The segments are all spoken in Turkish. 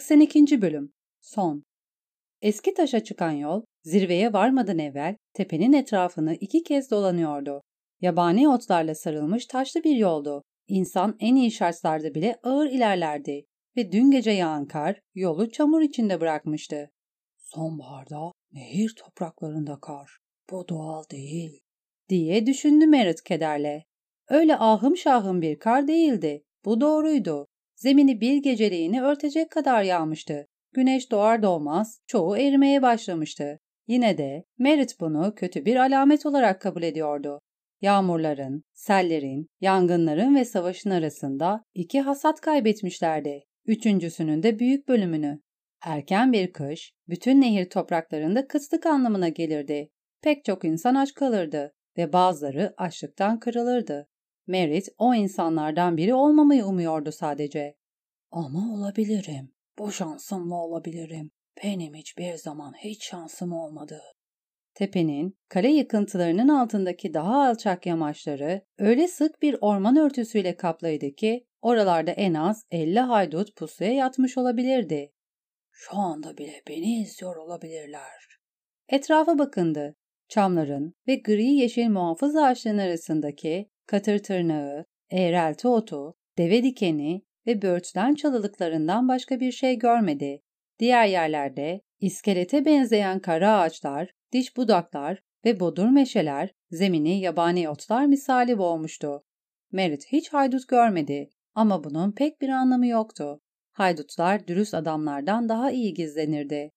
82. Bölüm Son Eski taşa çıkan yol, zirveye varmadan evvel tepenin etrafını iki kez dolanıyordu. Yabani otlarla sarılmış taşlı bir yoldu. İnsan en iyi şartlarda bile ağır ilerlerdi ve dün gece yağan kar yolu çamur içinde bırakmıştı. Sonbaharda nehir topraklarında kar. Bu doğal değil. Diye düşündü Merit kederle. Öyle ahım şahım bir kar değildi. Bu doğruydu. Zemini bir geceliğini örtecek kadar yağmıştı. Güneş doğar doğmaz çoğu erimeye başlamıştı. Yine de Merit bunu kötü bir alamet olarak kabul ediyordu. Yağmurların, sellerin, yangınların ve savaşın arasında iki hasat kaybetmişlerdi. Üçüncüsünün de büyük bölümünü. Erken bir kış, bütün nehir topraklarında kıtlık anlamına gelirdi. Pek çok insan aç kalırdı ve bazıları açlıktan kırılırdı. Merit o insanlardan biri olmamayı umuyordu sadece. Ama olabilirim. Bu şansımla olabilirim. Benim hiçbir zaman hiç şansım olmadı. Tepenin, kale yıkıntılarının altındaki daha alçak yamaçları öyle sık bir orman örtüsüyle kaplıydı ki oralarda en az 50 haydut pusuya yatmış olabilirdi. Şu anda bile beni izliyor olabilirler. Etrafa bakındı. Çamların ve gri yeşil muhafız ağaçların arasındaki katır tırnağı, eğrelti otu, deve dikeni ve börtlen çalılıklarından başka bir şey görmedi. Diğer yerlerde iskelete benzeyen kara ağaçlar, diş budaklar ve bodur meşeler zemini yabani otlar misali boğmuştu. Merit hiç haydut görmedi ama bunun pek bir anlamı yoktu. Haydutlar dürüst adamlardan daha iyi gizlenirdi.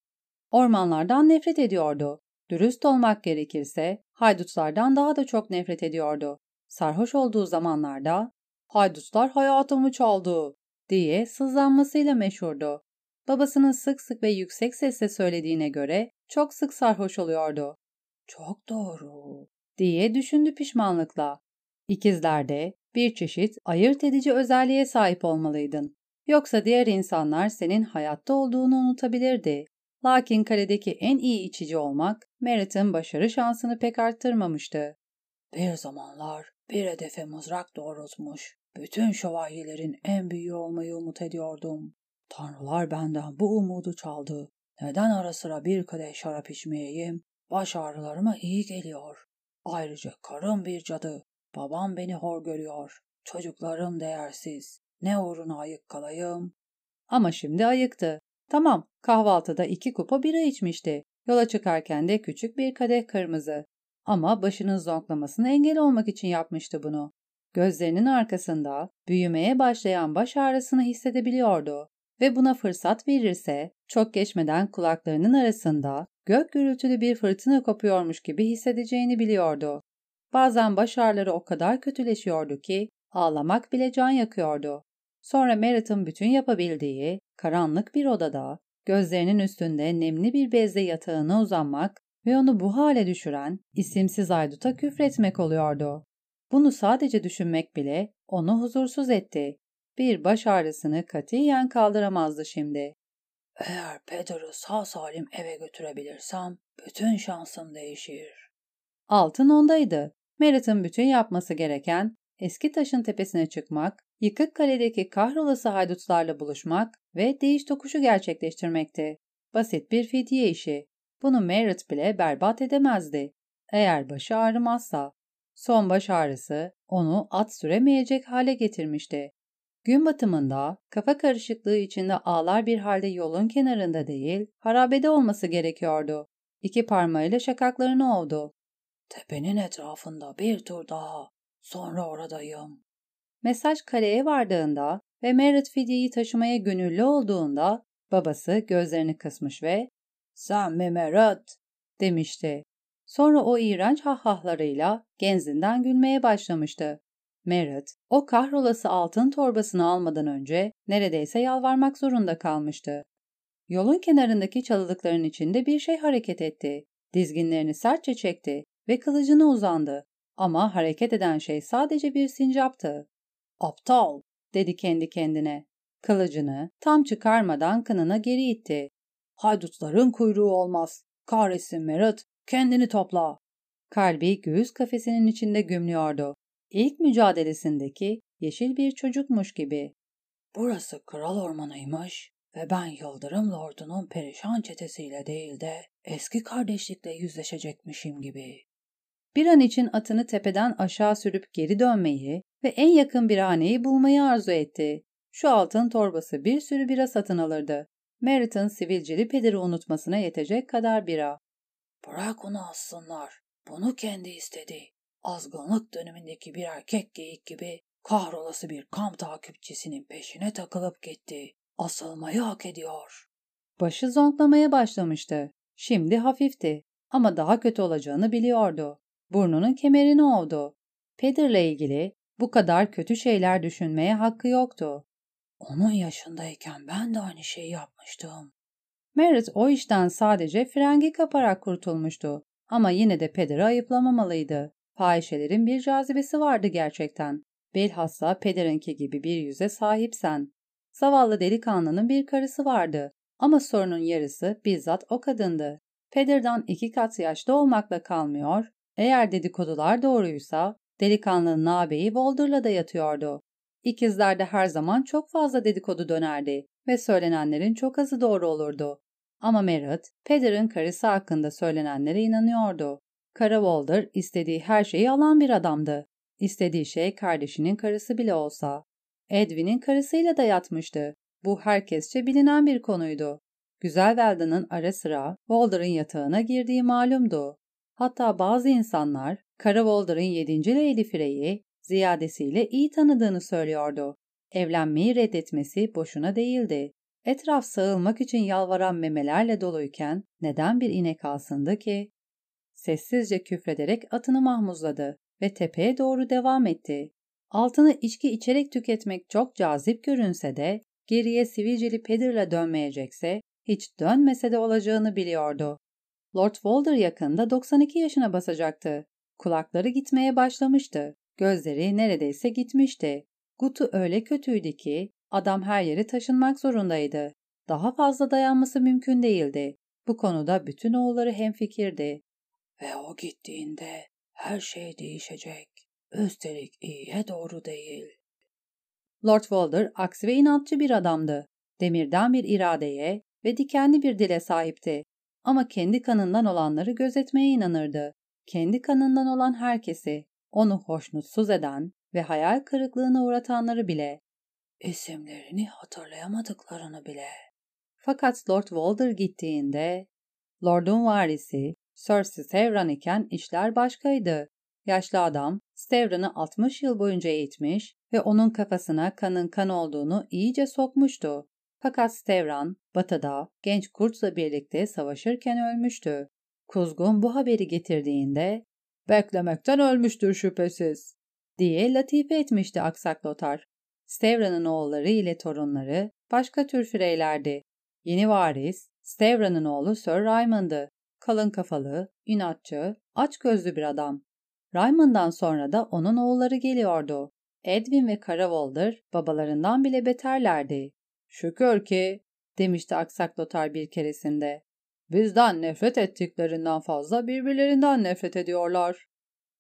Ormanlardan nefret ediyordu. Dürüst olmak gerekirse haydutlardan daha da çok nefret ediyordu. Sarhoş olduğu zamanlarda haydutlar hayatımı çaldı diye sızlanmasıyla meşhurdu. Babasının sık sık ve yüksek sesle söylediğine göre çok sık sarhoş oluyordu. Çok doğru diye düşündü pişmanlıkla. İkizlerde bir çeşit ayırt edici özelliğe sahip olmalıydın. Yoksa diğer insanlar senin hayatta olduğunu unutabilirdi. Lakin kaledeki en iyi içici olmak Merit'in başarı şansını pek arttırmamıştı. Bir zamanlar bir hedefe mızrak doğrultmuş, bütün şövalyelerin en büyüğü olmayı umut ediyordum. Tanrılar benden bu umudu çaldı. Neden ara sıra bir kadeh şarap içmeyeyim? Baş ağrılarıma iyi geliyor. Ayrıca karım bir cadı. Babam beni hor görüyor. Çocuklarım değersiz. Ne uğruna ayık kalayım? Ama şimdi ayıktı. Tamam, kahvaltıda iki kupa bira içmişti. Yola çıkarken de küçük bir kadeh kırmızı. Ama başının zonklamasına engel olmak için yapmıştı bunu. Gözlerinin arkasında büyümeye başlayan baş ağrısını hissedebiliyordu ve buna fırsat verirse çok geçmeden kulaklarının arasında gök gürültülü bir fırtına kopuyormuş gibi hissedeceğini biliyordu. Bazen baş ağrıları o kadar kötüleşiyordu ki ağlamak bile can yakıyordu. Sonra Merit'in bütün yapabildiği karanlık bir odada gözlerinin üstünde nemli bir bezle yatağına uzanmak ve onu bu hale düşüren isimsiz ayduta küfretmek oluyordu. Bunu sadece düşünmek bile onu huzursuz etti. Bir baş ağrısını katiyen kaldıramazdı şimdi. Eğer Peter'ı sağ salim eve götürebilirsem bütün şansım değişir. Altın ondaydı. Merit'in bütün yapması gereken eski taşın tepesine çıkmak, yıkık kaledeki kahrolası haydutlarla buluşmak ve değiş tokuşu gerçekleştirmekti. Basit bir fidye işi. Bunu Merit bile berbat edemezdi. Eğer başı ağrımazsa. Son baş ağrısı onu at süremeyecek hale getirmişti. Gün batımında kafa karışıklığı içinde ağlar bir halde yolun kenarında değil, harabede olması gerekiyordu. İki parmağıyla şakaklarını ovdu. Tepenin etrafında bir tur daha. Sonra oradayım. Mesaj kaleye vardığında ve Merit fidyeyi taşımaya gönüllü olduğunda babası gözlerini kısmış ve ''Sen mi Merit?'' demişti. Sonra o iğrenç hahhahlarıyla genzinden gülmeye başlamıştı. Merritt, o kahrolası altın torbasını almadan önce neredeyse yalvarmak zorunda kalmıştı. Yolun kenarındaki çalılıkların içinde bir şey hareket etti. Dizginlerini sertçe çekti ve kılıcını uzandı. Ama hareket eden şey sadece bir sincaptı. Aptal, dedi kendi kendine. Kılıcını tam çıkarmadan kınına geri itti. Haydutların kuyruğu olmaz. Kahretsin Merit, kendini topla. Kalbi göğüs kafesinin içinde gümlüyordu. İlk mücadelesindeki yeşil bir çocukmuş gibi. Burası kral ormanıymış ve ben Yıldırım Lord'unun perişan çetesiyle değil de eski kardeşlikle yüzleşecekmişim gibi. Bir an için atını tepeden aşağı sürüp geri dönmeyi ve en yakın bir haneyi bulmayı arzu etti. Şu altın torbası bir sürü bira satın alırdı. Merritt'ın sivilceli pederi unutmasına yetecek kadar bira. Bırak onu alsınlar. Bunu kendi istedi. Azgınlık dönemindeki bir erkek geyik gibi kahrolası bir kamp takipçisinin peşine takılıp gitti. Asılmayı hak ediyor. Başı zonklamaya başlamıştı. Şimdi hafifti ama daha kötü olacağını biliyordu. Burnunun kemerini ovdu. Peter'le ilgili bu kadar kötü şeyler düşünmeye hakkı yoktu. Onun yaşındayken ben de aynı şeyi yapmıştım. Merritt o işten sadece frengi kaparak kurtulmuştu. Ama yine de pederi ayıplamamalıydı. Fahişelerin bir cazibesi vardı gerçekten. Bilhassa pederinki gibi bir yüze sahipsen. Zavallı delikanlının bir karısı vardı. Ama sorunun yarısı bizzat o kadındı. Peder'dan iki kat yaşlı olmakla kalmıyor, eğer dedikodular doğruysa delikanlının ağabeyi Boulder'la da yatıyordu. İkizlerde her zaman çok fazla dedikodu dönerdi ve söylenenlerin çok azı doğru olurdu. Ama Merritt, Peder'in karısı hakkında söylenenlere inanıyordu. Kara istediği her şeyi alan bir adamdı. İstediği şey kardeşinin karısı bile olsa. Edwin'in karısıyla da yatmıştı. Bu herkesçe bilinen bir konuydu. Güzel Weldon'ın ara sıra Walder'ın yatağına girdiği malumdu. Hatta bazı insanlar Kara Walder'ın 7. Lady Frey'i ziyadesiyle iyi tanıdığını söylüyordu. Evlenmeyi reddetmesi boşuna değildi. Etraf sağılmak için yalvaran memelerle doluyken neden bir inek alsındı ki? Sessizce küfrederek atını mahmuzladı ve tepeye doğru devam etti. Altını içki içerek tüketmek çok cazip görünse de geriye sivilceli Pedir'le dönmeyecekse hiç dönmese de olacağını biliyordu. Lord Walder yakında 92 yaşına basacaktı. Kulakları gitmeye başlamıştı. Gözleri neredeyse gitmişti. Gutu öyle kötüydü ki adam her yere taşınmak zorundaydı. Daha fazla dayanması mümkün değildi. Bu konuda bütün oğulları hemfikirdi. Ve o gittiğinde her şey değişecek. Üstelik iyiye doğru değil. Lord Walder aksi ve inatçı bir adamdı. Demirden bir iradeye ve dikenli bir dile sahipti. Ama kendi kanından olanları gözetmeye inanırdı. Kendi kanından olan herkesi, onu hoşnutsuz eden ve hayal kırıklığına uğratanları bile, isimlerini hatırlayamadıklarını bile. Fakat Lord Walder gittiğinde, Lord'un varisi Sir Stevran iken işler başkaydı. Yaşlı adam Stevran'ı 60 yıl boyunca eğitmiş ve onun kafasına kanın kan olduğunu iyice sokmuştu. Fakat Stevran, batıda genç kurtla birlikte savaşırken ölmüştü. Kuzgun bu haberi getirdiğinde ''Beklemekten ölmüştür şüphesiz.'' diye latife etmişti aksak Lotar. Stevran'ın oğulları ile torunları başka tür fireylerdi. Yeni varis, Stevran'ın oğlu Sir Raymond'ı. Kalın kafalı, inatçı, aç gözlü bir adam. Raymond'dan sonra da onun oğulları geliyordu. Edwin ve Kara babalarından bile beterlerdi. Şükür ki, demişti aksak Lotar bir keresinde. Bizden nefret ettiklerinden fazla birbirlerinden nefret ediyorlar.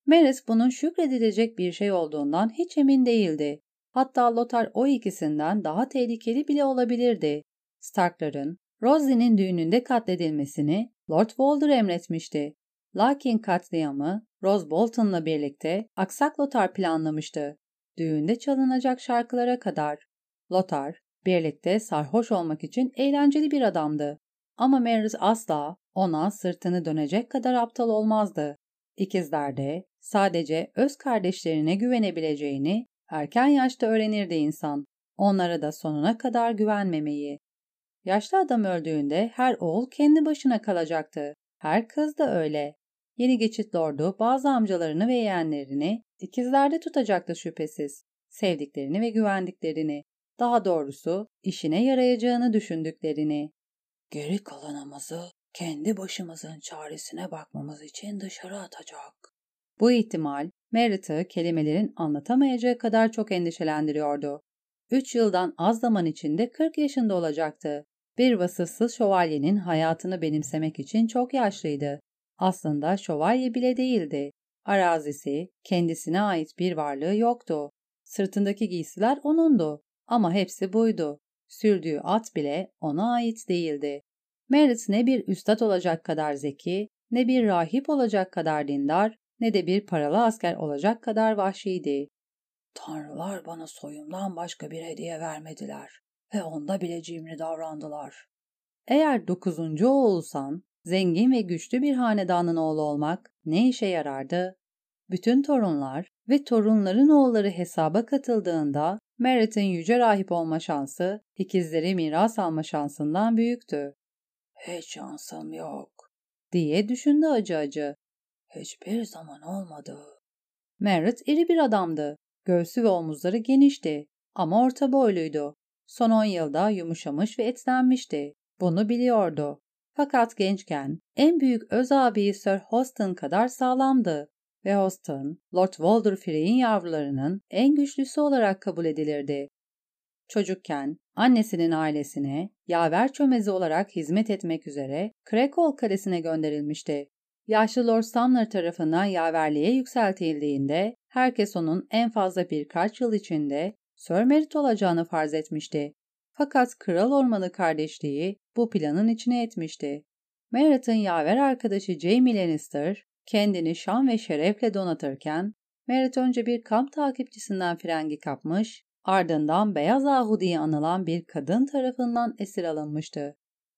Meris bunun şükredilecek bir şey olduğundan hiç emin değildi. Hatta Lothar o ikisinden daha tehlikeli bile olabilirdi. Starkların, Rosie'nin düğününde katledilmesini Lord Walder emretmişti. Lakin katliamı Rose Bolton'la birlikte Aksak Lothar planlamıştı. Düğünde çalınacak şarkılara kadar. Lothar, birlikte sarhoş olmak için eğlenceli bir adamdı. Ama Maris asla ona sırtını dönecek kadar aptal olmazdı. İkizler de sadece öz kardeşlerine güvenebileceğini erken yaşta öğrenirdi insan. Onlara da sonuna kadar güvenmemeyi. Yaşlı adam öldüğünde her oğul kendi başına kalacaktı. Her kız da öyle. Yeni geçit lordu bazı amcalarını ve yeğenlerini ikizlerde tutacaktı şüphesiz. Sevdiklerini ve güvendiklerini. Daha doğrusu işine yarayacağını düşündüklerini. Geri kalanımızı kendi başımızın çaresine bakmamız için dışarı atacak. Bu ihtimal Merritt'ı kelimelerin anlatamayacağı kadar çok endişelendiriyordu. Üç yıldan az zaman içinde 40 yaşında olacaktı. Bir vasıfsız şövalyenin hayatını benimsemek için çok yaşlıydı. Aslında şövalye bile değildi. Arazisi, kendisine ait bir varlığı yoktu. Sırtındaki giysiler onundu ama hepsi buydu. Sürdüğü at bile ona ait değildi. Merit ne bir üstad olacak kadar zeki, ne bir rahip olacak kadar dindar, ne de bir paralı asker olacak kadar vahşiydi. Tanrılar bana soyumdan başka bir hediye vermediler ve onda bile cimri davrandılar. Eğer dokuzuncu oğulsan, zengin ve güçlü bir hanedanın oğlu olmak ne işe yarardı? Bütün torunlar ve torunların oğulları hesaba katıldığında Merit'in yüce rahip olma şansı ikizleri miras alma şansından büyüktü. Hiç şansım yok diye düşündü acı acı. Hiçbir zaman olmadı. Merit iri bir adamdı. Göğsü ve omuzları genişti ama orta boyluydu. Son on yılda yumuşamış ve etlenmişti. Bunu biliyordu. Fakat gençken en büyük öz abiyi Sir Hoston kadar sağlamdı ve Hoston, Lord Walder Frey'in yavrularının en güçlüsü olarak kabul edilirdi. Çocukken annesinin ailesine yaver çömezi olarak hizmet etmek üzere Krekol Kalesi'ne gönderilmişti. Yaşlı Lord Sumner tarafından yaverliğe yükseltildiğinde herkes onun en fazla birkaç yıl içinde Sir Merit olacağını farz etmişti. Fakat Kral Ormanı kardeşliği bu planın içine etmişti. Merit'in yaver arkadaşı Jaime Lannister kendini şan ve şerefle donatırken Merit önce bir kamp takipçisinden frengi kapmış, ardından Beyaz Ahu diye anılan bir kadın tarafından esir alınmıştı.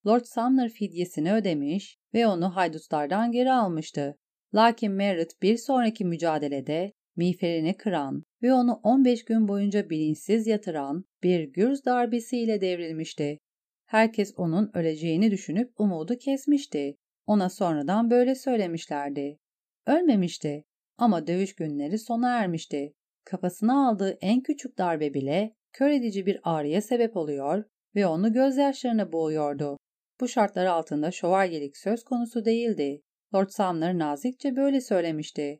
Lord Sumner fidyesini ödemiş ve onu haydutlardan geri almıştı. Lakin Merritt bir sonraki mücadelede miğferini kıran ve onu 15 gün boyunca bilinçsiz yatıran bir gürz darbesiyle devrilmişti. Herkes onun öleceğini düşünüp umudu kesmişti. Ona sonradan böyle söylemişlerdi. Ölmemişti ama dövüş günleri sona ermişti. Kafasına aldığı en küçük darbe bile kör edici bir ağrıya sebep oluyor ve onu gözyaşlarına boğuyordu. Bu şartlar altında şövalyelik söz konusu değildi. Lord Sumner nazikçe böyle söylemişti.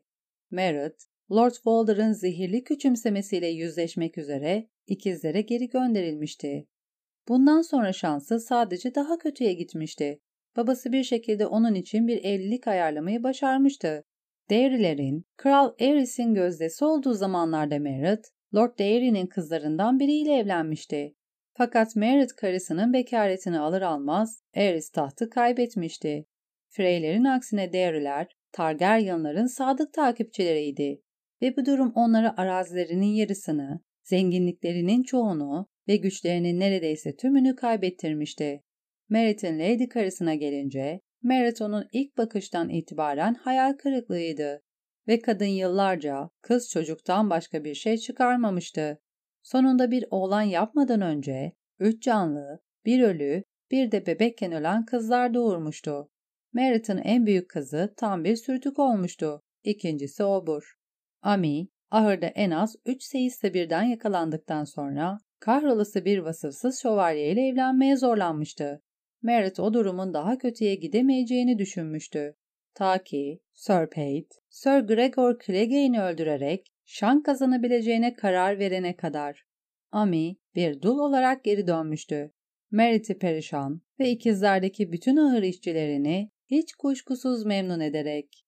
Merritt, Lord Walder'ın zehirli küçümsemesiyle yüzleşmek üzere ikizlere geri gönderilmişti. Bundan sonra şansı sadece daha kötüye gitmişti. Babası bir şekilde onun için bir evlilik ayarlamayı başarmıştı. Dairy'lerin, Kral Aerys'in gözdesi olduğu zamanlarda Merritt, Lord Dairy'nin kızlarından biriyle evlenmişti. Fakat Merritt karısının bekaretini alır almaz Aerys tahtı kaybetmişti. Freylerin aksine Dairy'ler, Targaryenların sadık takipçileriydi ve bu durum onlara arazilerinin yarısını, zenginliklerinin çoğunu ve güçlerinin neredeyse tümünü kaybettirmişti. Merritt'in Lady karısına gelince, Merritt onun ilk bakıştan itibaren hayal kırıklığıydı ve kadın yıllarca kız çocuktan başka bir şey çıkarmamıştı. Sonunda bir oğlan yapmadan önce üç canlı, bir ölü, bir de bebekken ölen kızlar doğurmuştu. Merritt'in en büyük kızı tam bir sürtük olmuştu. İkincisi obur. Ami, ahırda en az üç seyiste birden yakalandıktan sonra kahrolası bir vasıfsız şövalyeyle evlenmeye zorlanmıştı. Merritt o durumun daha kötüye gidemeyeceğini düşünmüştü. Ta ki Sir Pate, Sir Gregor Clegane'i öldürerek şan kazanabileceğine karar verene kadar. Ami bir dul olarak geri dönmüştü. Merritt'i perişan ve ikizlerdeki bütün ahır işçilerini hiç kuşkusuz memnun ederek.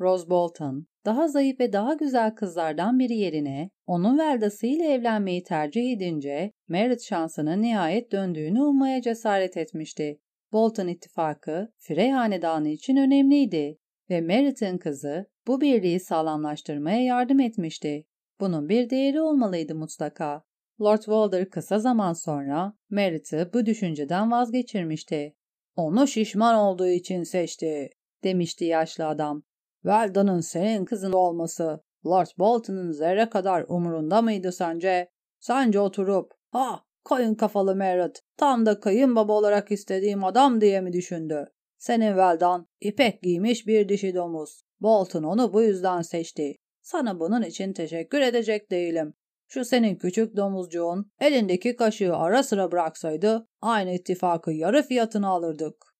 Rose Bolton, daha zayıf ve daha güzel kızlardan biri yerine onun veldasıyla evlenmeyi tercih edince Merit şansının nihayet döndüğünü ummaya cesaret etmişti. Bolton ittifakı Frey hanedanı için önemliydi ve Merit'in kızı bu birliği sağlamlaştırmaya yardım etmişti. Bunun bir değeri olmalıydı mutlaka. Lord Walder kısa zaman sonra Merit'i bu düşünceden vazgeçirmişti. Onu şişman olduğu için seçti, demişti yaşlı adam. Weldon'ın senin kızın olması Lord Bolton'un zerre kadar umurunda mıydı sence? Sence oturup, ha koyun kafalı Merritt, tam da kayınbaba olarak istediğim adam diye mi düşündü? Senin Weldon, ipek giymiş bir dişi domuz. Bolton onu bu yüzden seçti. Sana bunun için teşekkür edecek değilim. Şu senin küçük domuzcuğun elindeki kaşığı ara sıra bıraksaydı aynı ittifakı yarı fiyatına alırdık.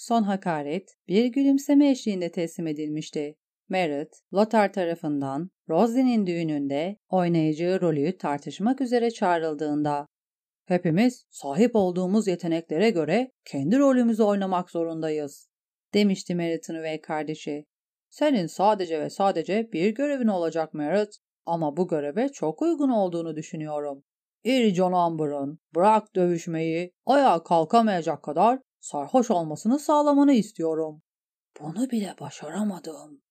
Son hakaret bir gülümseme eşliğinde teslim edilmişti. Merritt, Lothar tarafından Roslyn'in düğününde oynayacağı rolü tartışmak üzere çağrıldığında ''Hepimiz sahip olduğumuz yeteneklere göre kendi rolümüzü oynamak zorundayız.'' demişti Merritt'in üvey kardeşi. ''Senin sadece ve sadece bir görevin olacak Merritt ama bu göreve çok uygun olduğunu düşünüyorum. İri John Amber'ın bırak dövüşmeyi ayağa kalkamayacak kadar sarhoş olmasını sağlamanı istiyorum. Bunu bile başaramadım.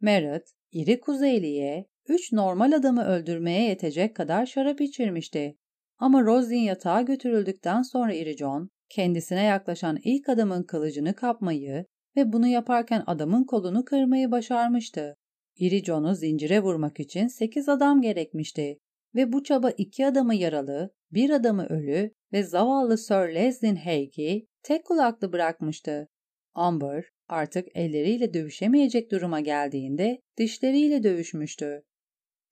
Merritt, iri Kuzeyli'ye üç normal adamı öldürmeye yetecek kadar şarap içirmişti. Ama Roslin yatağa götürüldükten sonra iri John, kendisine yaklaşan ilk adamın kılıcını kapmayı ve bunu yaparken adamın kolunu kırmayı başarmıştı. İri John'u zincire vurmak için sekiz adam gerekmişti ve bu çaba iki adamı yaralı, bir adamı ölü ve zavallı Sir Leslie Haig'i tek kulaklı bırakmıştı. Amber artık elleriyle dövüşemeyecek duruma geldiğinde dişleriyle dövüşmüştü.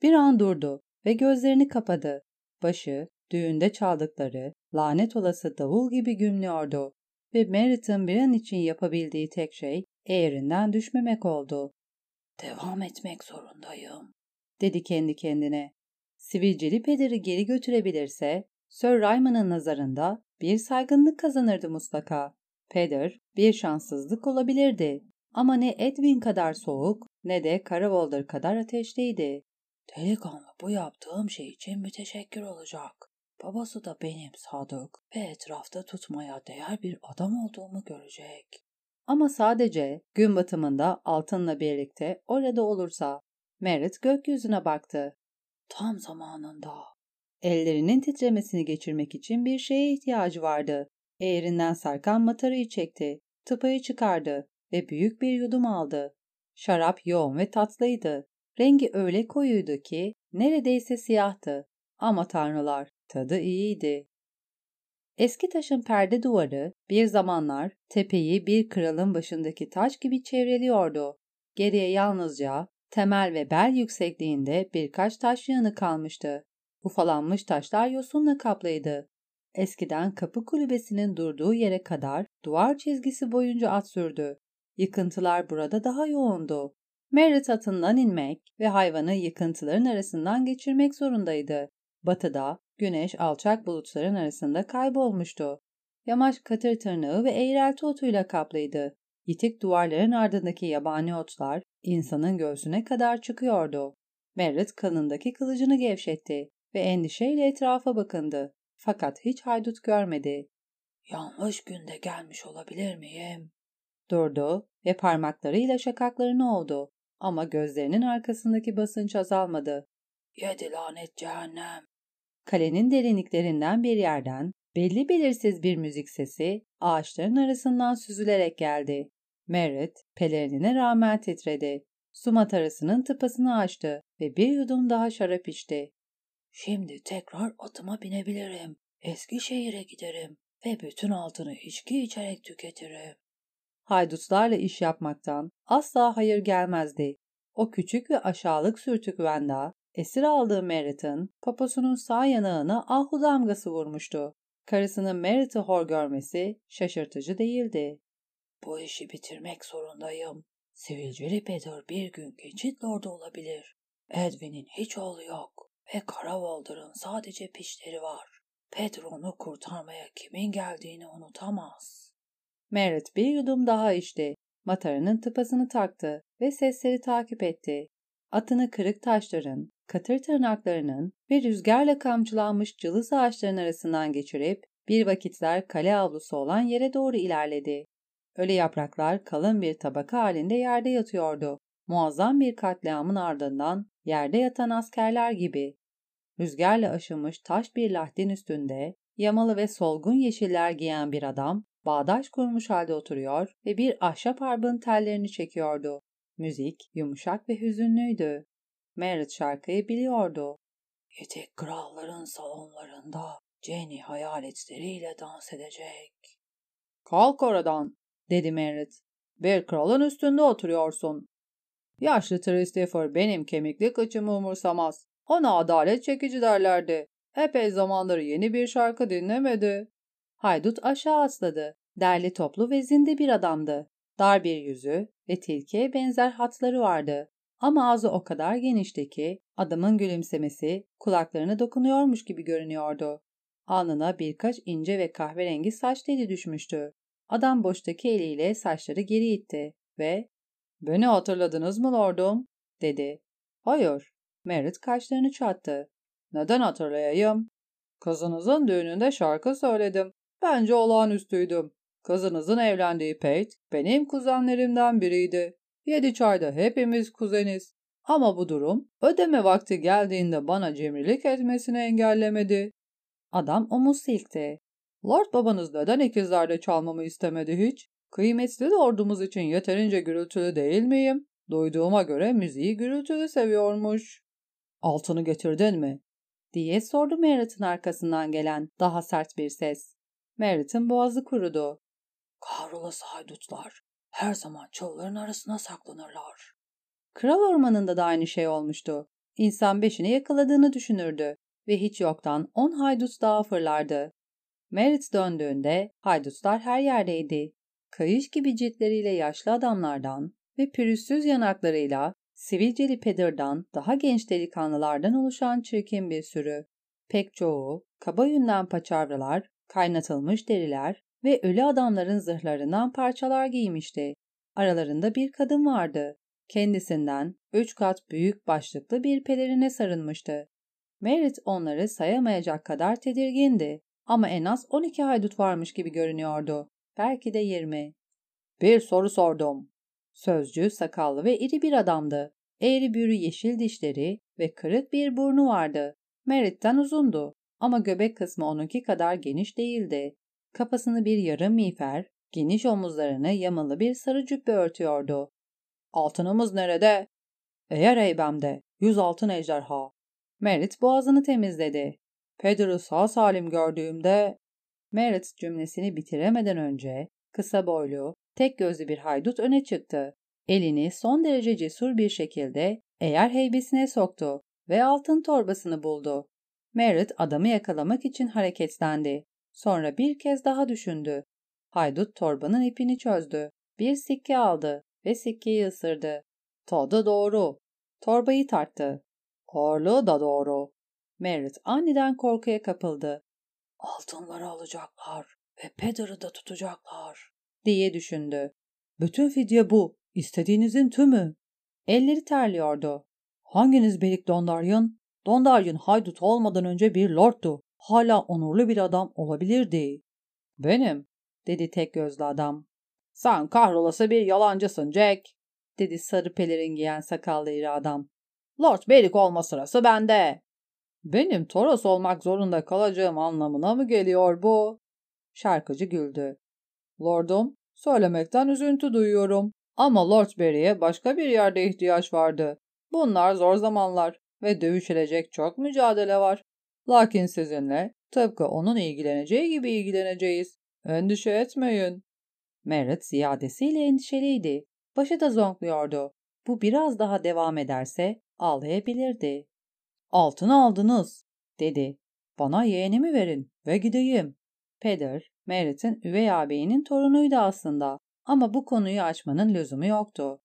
Bir an durdu ve gözlerini kapadı. Başı düğünde çaldıkları lanet olası davul gibi gümlüyordu ve Merritt'in bir an için yapabildiği tek şey eğerinden düşmemek oldu. Devam etmek zorundayım, dedi kendi kendine. Sivilceli pederi geri götürebilirse Sir Ryman'ın nazarında bir saygınlık kazanırdı mutlaka. Peder bir şanssızlık olabilirdi ama ne Edwin kadar soğuk ne de Karavolder kadar ateşliydi. Delikanlı bu yaptığım şey için müteşekkir olacak. Babası da benim sadık ve etrafta tutmaya değer bir adam olduğumu görecek. Ama sadece gün batımında altınla birlikte orada olursa. Merritt gökyüzüne baktı. Tam zamanında. Ellerinin titremesini geçirmek için bir şeye ihtiyacı vardı. Eğerinden sarkan matarayı çekti, tıpayı çıkardı ve büyük bir yudum aldı. Şarap yoğun ve tatlıydı. Rengi öyle koyuydu ki neredeyse siyahtı. Ama tanrılar, tadı iyiydi. Eski taşın perde duvarı bir zamanlar tepeyi bir kralın başındaki taç gibi çevreliyordu. Geriye yalnızca temel ve bel yüksekliğinde birkaç taş yığını kalmıştı. Ufalanmış taşlar yosunla kaplıydı. Eskiden kapı kulübesinin durduğu yere kadar duvar çizgisi boyunca at sürdü. Yıkıntılar burada daha yoğundu. Merritt atından inmek ve hayvanı yıkıntıların arasından geçirmek zorundaydı. Batıda güneş alçak bulutların arasında kaybolmuştu. Yamaç katır tırnağı ve eğrelti otuyla kaplıydı. Yitik duvarların ardındaki yabani otlar insanın göğsüne kadar çıkıyordu. Merritt kanındaki kılıcını gevşetti ve endişeyle etrafa bakındı. Fakat hiç haydut görmedi. Yanlış günde gelmiş olabilir miyim? Durdu ve parmaklarıyla şakaklarını oldu. Ama gözlerinin arkasındaki basınç azalmadı. Yedi lanet cehennem. Kalenin derinliklerinden bir yerden belli belirsiz bir müzik sesi ağaçların arasından süzülerek geldi. Merritt pelerinine rağmen titredi. Su matarasının tıpasını açtı ve bir yudum daha şarap içti. Şimdi tekrar atıma binebilirim. Eski şehire giderim ve bütün altını içki içerek tüketirim. Haydutlarla iş yapmaktan asla hayır gelmezdi. O küçük ve aşağılık sürtük Venda, esir aldığı Merritt'in poposunun sağ yanağına ahu damgası vurmuştu. Karısının Merritt'i hor görmesi şaşırtıcı değildi. Bu işi bitirmek zorundayım. Sivilceli Peter bir gün geçit lordu olabilir. Edwin'in hiç oğlu yok ve Karavolder'ın sadece pişleri var. Peter onu kurtarmaya kimin geldiğini unutamaz. Merritt bir yudum daha içti. Matarının tıpasını taktı ve sesleri takip etti. Atını kırık taşların, katır tırnaklarının ve rüzgarla kamçılanmış cılız ağaçların arasından geçirip bir vakitler kale avlusu olan yere doğru ilerledi. Ölü yapraklar kalın bir tabaka halinde yerde yatıyordu. Muazzam bir katliamın ardından yerde yatan askerler gibi. Rüzgarla aşılmış taş bir lahdin üstünde yamalı ve solgun yeşiller giyen bir adam bağdaş kurmuş halde oturuyor ve bir ahşap harbın tellerini çekiyordu. Müzik yumuşak ve hüzünlüydü. Merritt şarkıyı biliyordu. Yetek kralların salonlarında Jenny hayaletleriyle dans edecek. Kalk oradan, dedi Merritt. Bir kralın üstünde oturuyorsun. Yaşlı Christopher benim kemikli kıçımı umursamaz. Ona adalet çekici derlerdi. Epey zamandır yeni bir şarkı dinlemedi. Haydut aşağı atladı. Derli toplu ve zinde bir adamdı. Dar bir yüzü ve tilkiye benzer hatları vardı. Ama ağzı o kadar genişti ki adamın gülümsemesi kulaklarına dokunuyormuş gibi görünüyordu. Alnına birkaç ince ve kahverengi saç teli düşmüştü. Adam boştaki eliyle saçları geri itti ve ''Beni hatırladınız mı lordum?'' dedi. ''Hayır.'' Merritt kaşlarını çattı. ''Neden hatırlayayım?'' Kızınızın düğününde şarkı söyledim. Bence olağanüstüydüm. Kızınızın evlendiği Pate benim kuzenlerimden biriydi. Yedi çayda hepimiz kuzeniz. Ama bu durum ödeme vakti geldiğinde bana cimrilik etmesini engellemedi. Adam omuz silkti. Lord babanız neden ikizlerde çalmamı istemedi hiç? Kıymetli lordumuz için yeterince gürültülü değil miyim? Duyduğuma göre müziği gürültülü seviyormuş. Altını getirdin mi? diye sordu Merritt'in arkasından gelen daha sert bir ses. Merritt'in boğazı kurudu. Kahrolası haydutlar. Her zaman çalıların arasına saklanırlar. Kral ormanında da aynı şey olmuştu. İnsan beşini yakaladığını düşünürdü ve hiç yoktan on haydut daha fırlardı. Merritt döndüğünde haydutlar her yerdeydi. Kayış gibi ciltleriyle yaşlı adamlardan ve pürüzsüz yanaklarıyla sivilceli Peter'dan daha genç delikanlılardan oluşan çirkin bir sürü. Pek çoğu kaba yünden paçavralar, kaynatılmış deriler ve ölü adamların zırhlarından parçalar giymişti. Aralarında bir kadın vardı. Kendisinden üç kat büyük başlıklı bir pelerine sarılmıştı. Merit onları sayamayacak kadar tedirgindi ama en az 12 haydut varmış gibi görünüyordu. Belki de 20. Bir soru sordum. Sözcü, sakallı ve iri bir adamdı. Eğri büğrü yeşil dişleri ve kırık bir burnu vardı. Merit'ten uzundu ama göbek kısmı onunki kadar geniş değildi. Kafasını bir yarım miğfer, geniş omuzlarını yamalı bir sarı cübbe örtüyordu. Altınımız nerede? Eğer heybemde. Yüz altın ejderha. Merit boğazını temizledi. Peter'ı sağ salim gördüğümde... Merit cümlesini bitiremeden önce kısa boylu, tek gözlü bir haydut öne çıktı. Elini son derece cesur bir şekilde eğer heybesine soktu ve altın torbasını buldu. Merit adamı yakalamak için hareketlendi. Sonra bir kez daha düşündü. Haydut torbanın ipini çözdü. Bir sikke aldı ve sikkeyi ısırdı. Tadı doğru. Torbayı tarttı. Ağırlığı da doğru. Merit aniden korkuya kapıldı. Altınları alacaklar ve Peter'ı da tutacaklar diye düşündü. Bütün fidye bu. İstediğinizin tümü. Elleri terliyordu. Hanginiz Belik Dondaryon? Dondaryon haydut olmadan önce bir lordtu. Hala onurlu bir adam olabilirdi. Benim, dedi tek gözlü adam. Sen kahrolası bir yalancısın Jack, dedi sarı pelerin giyen sakallı iri adam. Lord Belik olma sırası bende. Benim Toros olmak zorunda kalacağım anlamına mı geliyor bu? Şarkıcı güldü. Lordum, söylemekten üzüntü duyuyorum. Ama Lord Barry'e başka bir yerde ihtiyaç vardı. Bunlar zor zamanlar ve dövüşülecek çok mücadele var. Lakin sizinle tıpkı onun ilgileneceği gibi ilgileneceğiz. Endişe etmeyin. Merritt ziyadesiyle endişeliydi. Başı da zonkluyordu. Bu biraz daha devam ederse ağlayabilirdi. Altını aldınız, dedi. Bana yeğenimi verin ve gideyim. Peder, Merritt'in üvey ağabeyinin torunuydu aslında ama bu konuyu açmanın lüzumu yoktu.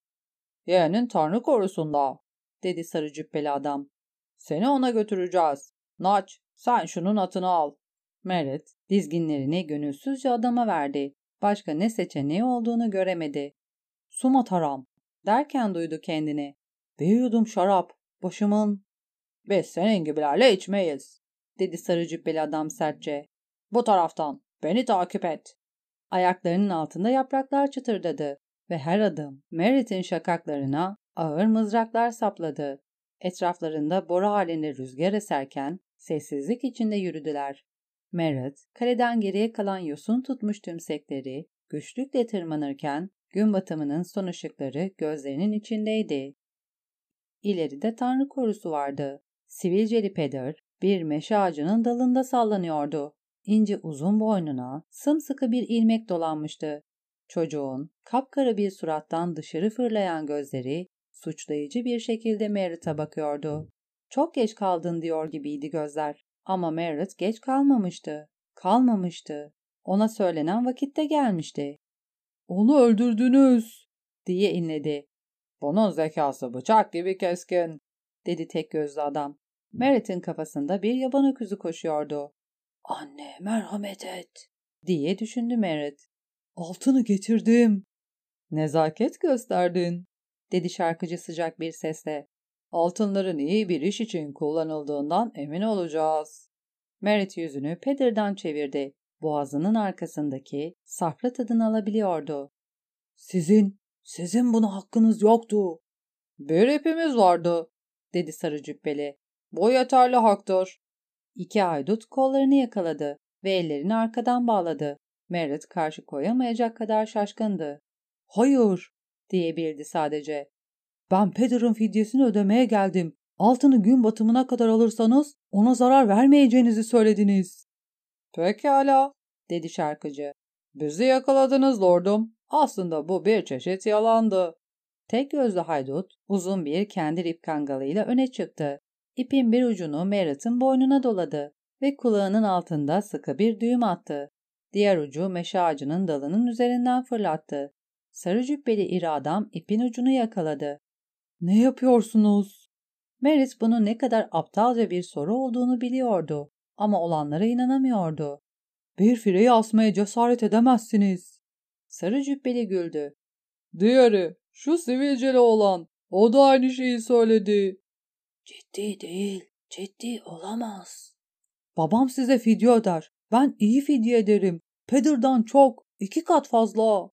Yeğenin tanrı korusunda, dedi sarı cübbeli adam. Seni ona götüreceğiz. Naç, sen şunun atını al. Merritt, dizginlerini gönülsüzce adama verdi. Başka ne seçeneği olduğunu göremedi. Suma taram, derken duydu kendini. Bir şarap, başımın. Biz senin gibilerle içmeyiz, dedi sarı cübbeli adam sertçe. Bu taraftan, beni takip et. Ayaklarının altında yapraklar çıtırdadı ve her adım Merritt'in şakaklarına ağır mızraklar sapladı. Etraflarında boru halinde rüzgar eserken sessizlik içinde yürüdüler. Merritt, kaleden geriye kalan yosun tutmuş tümsekleri güçlükle tırmanırken gün batımının son ışıkları gözlerinin içindeydi. İleride tanrı korusu vardı. Sivilceli peder bir meşe ağacının dalında sallanıyordu. İnce uzun boynuna sımsıkı bir ilmek dolanmıştı. Çocuğun kapkara bir surattan dışarı fırlayan gözleri suçlayıcı bir şekilde Merritt'a bakıyordu. Çok geç kaldın diyor gibiydi gözler. Ama Merritt geç kalmamıştı. Kalmamıştı. Ona söylenen vakitte gelmişti. Onu öldürdünüz diye inledi. Bunun zekası bıçak gibi keskin dedi tek gözlü adam. Merritt'in kafasında bir yaban öküzü koşuyordu. Anne merhamet et diye düşündü Merritt. Altını getirdim. Nezaket gösterdin dedi şarkıcı sıcak bir sesle. Altınların iyi bir iş için kullanıldığından emin olacağız. Merit yüzünü Peder'dan çevirdi. Boğazının arkasındaki safra tadını alabiliyordu. Sizin, sizin buna hakkınız yoktu. Bir ipimiz vardı, dedi sarı cübbeli. Bu yeterli haktır. İki haydut kollarını yakaladı ve ellerini arkadan bağladı. Merit karşı koyamayacak kadar şaşkındı. Hayır, diyebildi sadece. Ben Peder'ın fidyesini ödemeye geldim. Altını gün batımına kadar alırsanız ona zarar vermeyeceğinizi söylediniz. Pekala, dedi şarkıcı. Bizi yakaladınız lordum. Aslında bu bir çeşit yalandı. Tek gözlü haydut uzun bir kendi ip kangalıyla öne çıktı. İpin bir ucunu Merritt'in boynuna doladı ve kulağının altında sıkı bir düğüm attı. Diğer ucu meşe ağacının dalının üzerinden fırlattı. Sarı cübbeli iri adam ipin ucunu yakaladı. Ne yapıyorsunuz? Merit bunun ne kadar aptalca bir soru olduğunu biliyordu ama olanlara inanamıyordu. Bir fireyi asmaya cesaret edemezsiniz. Sarı cübbeli güldü. Diğeri, şu sivilceli olan, o da aynı şeyi söyledi. Ciddi değil, ciddi olamaz. Babam size fidye öder. Ben iyi fidye ederim. Peder'dan çok, iki kat fazla.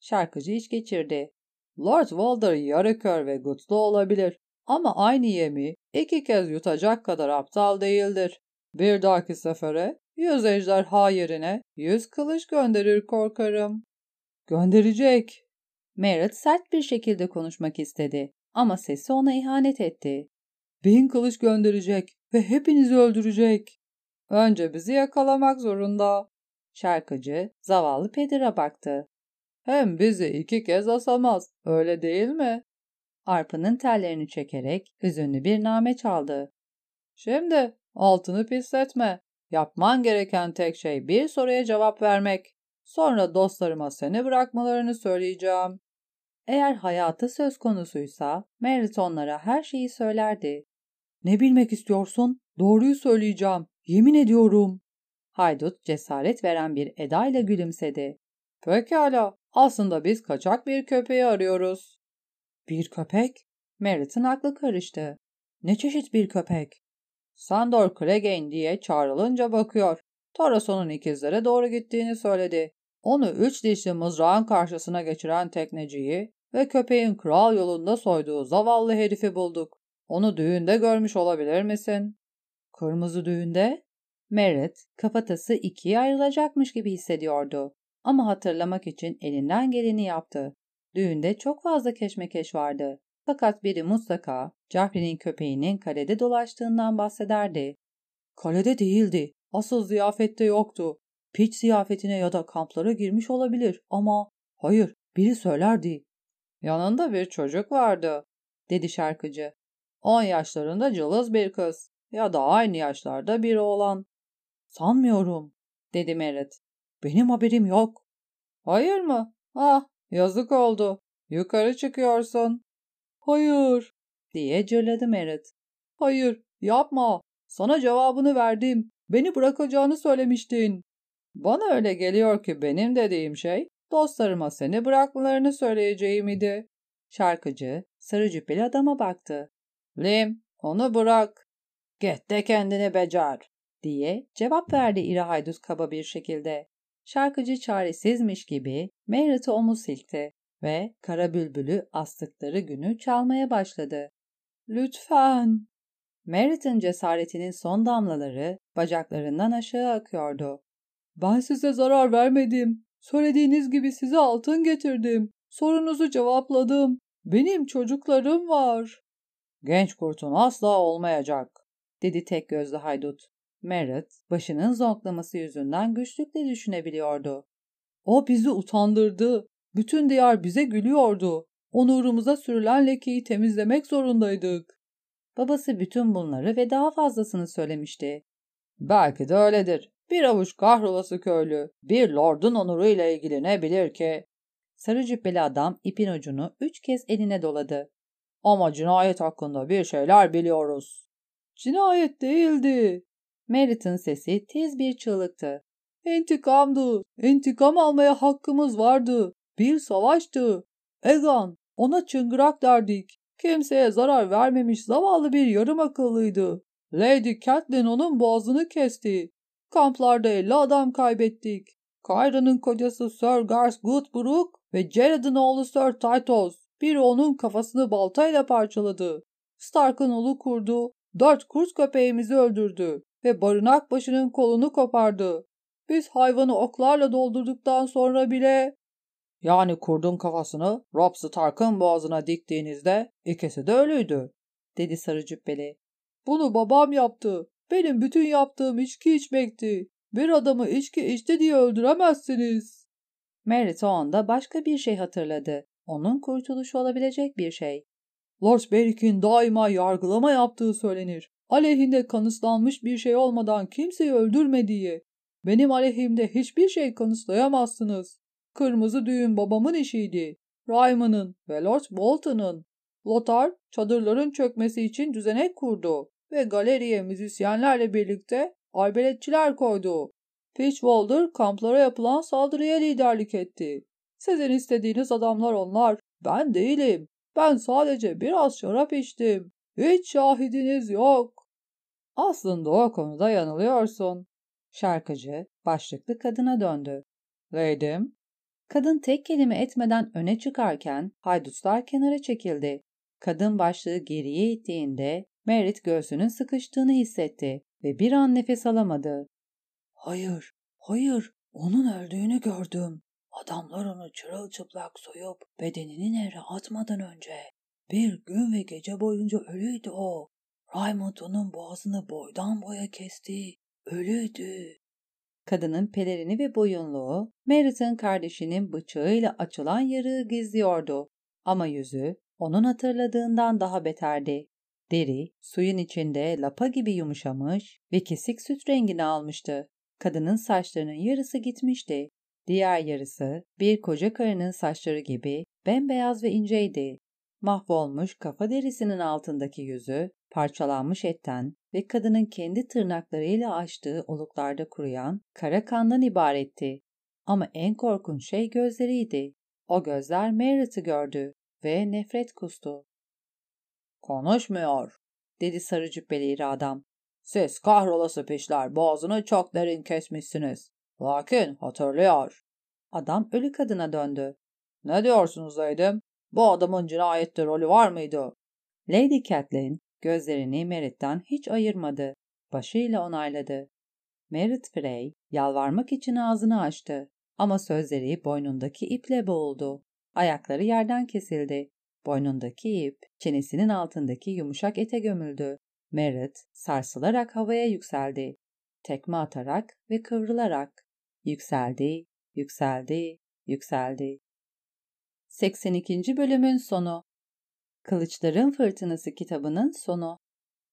Şarkıcı iç geçirdi. Lord Walder yarı ve gutlu olabilir ama aynı yemi iki kez yutacak kadar aptal değildir. Bir dahaki sefere yüz ejderha yerine yüz kılıç gönderir korkarım. Gönderecek. Merritt sert bir şekilde konuşmak istedi ama sesi ona ihanet etti. Bin kılıç gönderecek ve hepinizi öldürecek. Önce bizi yakalamak zorunda. Şarkıcı zavallı Pedir'e baktı. Hem bizi iki kez asamaz, öyle değil mi? Arpının tellerini çekerek hüzünlü bir name çaldı. Şimdi altını pisletme. Yapman gereken tek şey bir soruya cevap vermek. Sonra dostlarıma seni bırakmalarını söyleyeceğim. Eğer hayatı söz konusuysa Merit onlara her şeyi söylerdi. Ne bilmek istiyorsun? Doğruyu söyleyeceğim. Yemin ediyorum. Haydut cesaret veren bir edayla gülümsedi. Pekala. Aslında biz kaçak bir köpeği arıyoruz. Bir köpek? Merit'in aklı karıştı. Ne çeşit bir köpek? Sandor Clegane diye çağrılınca bakıyor. Tarason'un ikizlere doğru gittiğini söyledi. Onu üç dişli mızrağın karşısına geçiren tekneciyi ve köpeğin kral yolunda soyduğu zavallı herifi bulduk. Onu düğünde görmüş olabilir misin? Kırmızı düğünde? Merit kafatası ikiye ayrılacakmış gibi hissediyordu. Ama hatırlamak için elinden geleni yaptı. Düğünde çok fazla keşmekeş vardı. Fakat biri mutlaka Joffrey'nin köpeğinin kalede dolaştığından bahsederdi. Kalede değildi. Asıl ziyafette yoktu. Piç ziyafetine ya da kamplara girmiş olabilir ama hayır biri söylerdi. Yanında bir çocuk vardı dedi şarkıcı. On yaşlarında cılız bir kız ya da aynı yaşlarda bir oğlan. Sanmıyorum dedi Merit. Benim haberim yok. Hayır mı? Ah yazık oldu. Yukarı çıkıyorsun. Hayır diye cırladı Merit. Hayır yapma. Sana cevabını verdim. Beni bırakacağını söylemiştin. Bana öyle geliyor ki benim dediğim şey dostlarıma seni bırakmalarını söyleyeceğim idi. Şarkıcı sarı cübbeli adama baktı. Lim onu bırak. Git de kendini becer diye cevap verdi iri haydut kaba bir şekilde. Şarkıcı çaresizmiş gibi Merit'i omuz silkti ve kara bülbülü astıkları günü çalmaya başladı. Lütfen. Merit'in cesaretinin son damlaları bacaklarından aşağı akıyordu. Ben size zarar vermedim. Söylediğiniz gibi size altın getirdim. Sorunuzu cevapladım. Benim çocuklarım var. Genç kurtun asla olmayacak, dedi tek gözlü haydut. Merit, başının zonklaması yüzünden güçlükle düşünebiliyordu. O bizi utandırdı. Bütün diyar bize gülüyordu. Onurumuza sürülen lekeyi temizlemek zorundaydık. Babası bütün bunları ve daha fazlasını söylemişti. Belki de öyledir. Bir avuç kahrolası köylü, bir lordun onuruyla ilgili ne bilir ki? Sarı cübbeli adam ipin ucunu üç kez eline doladı. Ama cinayet hakkında bir şeyler biliyoruz. Cinayet değildi. Merit'in sesi tiz bir çığlıktı. İntikamdı. İntikam almaya hakkımız vardı. Bir savaştı. Egan, ona çıngırak derdik. Kimseye zarar vermemiş zavallı bir yarım akıllıydı. Lady Catelyn onun boğazını kesti. Kamplarda 50 adam kaybettik. Kyra'nın kocası Sir Gars Goodbrook ve Jared'in oğlu Sir Tytos. Biri onun kafasını baltayla parçaladı. Stark'ın ulu kurdu, dört kurt köpeğimizi öldürdü ve barınak başının kolunu kopardı. Biz hayvanı oklarla doldurduktan sonra bile yani kurdun kafasını Rob Stark'ın boğazına diktiğinizde ikisi de ölüydü, dedi sarı cübbeli. Bunu babam yaptı. Benim bütün yaptığım içki içmekti. Bir adamı içki içti diye öldüremezsiniz. Merit o anda başka bir şey hatırladı. Onun kurtuluşu olabilecek bir şey. Lord Berick'in daima yargılama yaptığı söylenir. Aleyhinde kanıtlanmış bir şey olmadan kimseyi öldürmediği. Benim aleyhimde hiçbir şey kanıtlayamazsınız. Kırmızı düğün babamın işiydi. Ryman'ın ve Lord Bolton'ın. Lothar çadırların çökmesi için düzenek kurdu ve galeriye müzisyenlerle birlikte arbeletçiler koydu. Pitchwalder kamplara yapılan saldırıya liderlik etti. Sizin istediğiniz adamlar onlar. Ben değilim. Ben sadece biraz şarap içtim. Hiç şahidiniz yok. Aslında o konuda yanılıyorsun. Şarkıcı başlıklı kadına döndü. Leydim. Kadın tek kelime etmeden öne çıkarken haydutlar kenara çekildi. Kadın başlığı geriye ittiğinde Merit göğsünün sıkıştığını hissetti ve bir an nefes alamadı. Hayır, hayır, onun öldüğünü gördüm. Adamlar onu çırılçıplak soyup bedenini nehre atmadan önce. Bir gün ve gece boyunca ölüydü o. Raymond onun boğazını boydan boya kesti. Ölüydü. Kadının pelerini ve boyunluğu Merit'in kardeşinin bıçağıyla açılan yarığı gizliyordu. Ama yüzü onun hatırladığından daha beterdi. Deri suyun içinde lapa gibi yumuşamış ve kesik süt rengini almıştı. Kadının saçlarının yarısı gitmişti. Diğer yarısı bir koca karının saçları gibi bembeyaz ve inceydi. Mahvolmuş kafa derisinin altındaki yüzü parçalanmış etten ve kadının kendi tırnaklarıyla açtığı oluklarda kuruyan kara kandan ibaretti. Ama en korkunç şey gözleriydi. O gözler Meredith'i gördü ve nefret kustu. Konuşmuyor, dedi sarı cübbeli adam. Siz kahrolası pişler boğazını çok derin kesmişsiniz. Lakin hatırlıyor. Adam ölü kadına döndü. Ne diyorsunuz Leydim? Bu adamın cinayette rolü var mıydı? Lady Catelyn gözlerini Merit'ten hiç ayırmadı. Başıyla onayladı. Merit Frey yalvarmak için ağzını açtı. Ama sözleri boynundaki iple boğuldu. Ayakları yerden kesildi. Boynundaki ip çenesinin altındaki yumuşak ete gömüldü. Merit sarsılarak havaya yükseldi. Tekme atarak ve kıvrılarak. Yükseldi, yükseldi, yükseldi. 82. bölümün sonu Kılıçların Fırtınası kitabının sonu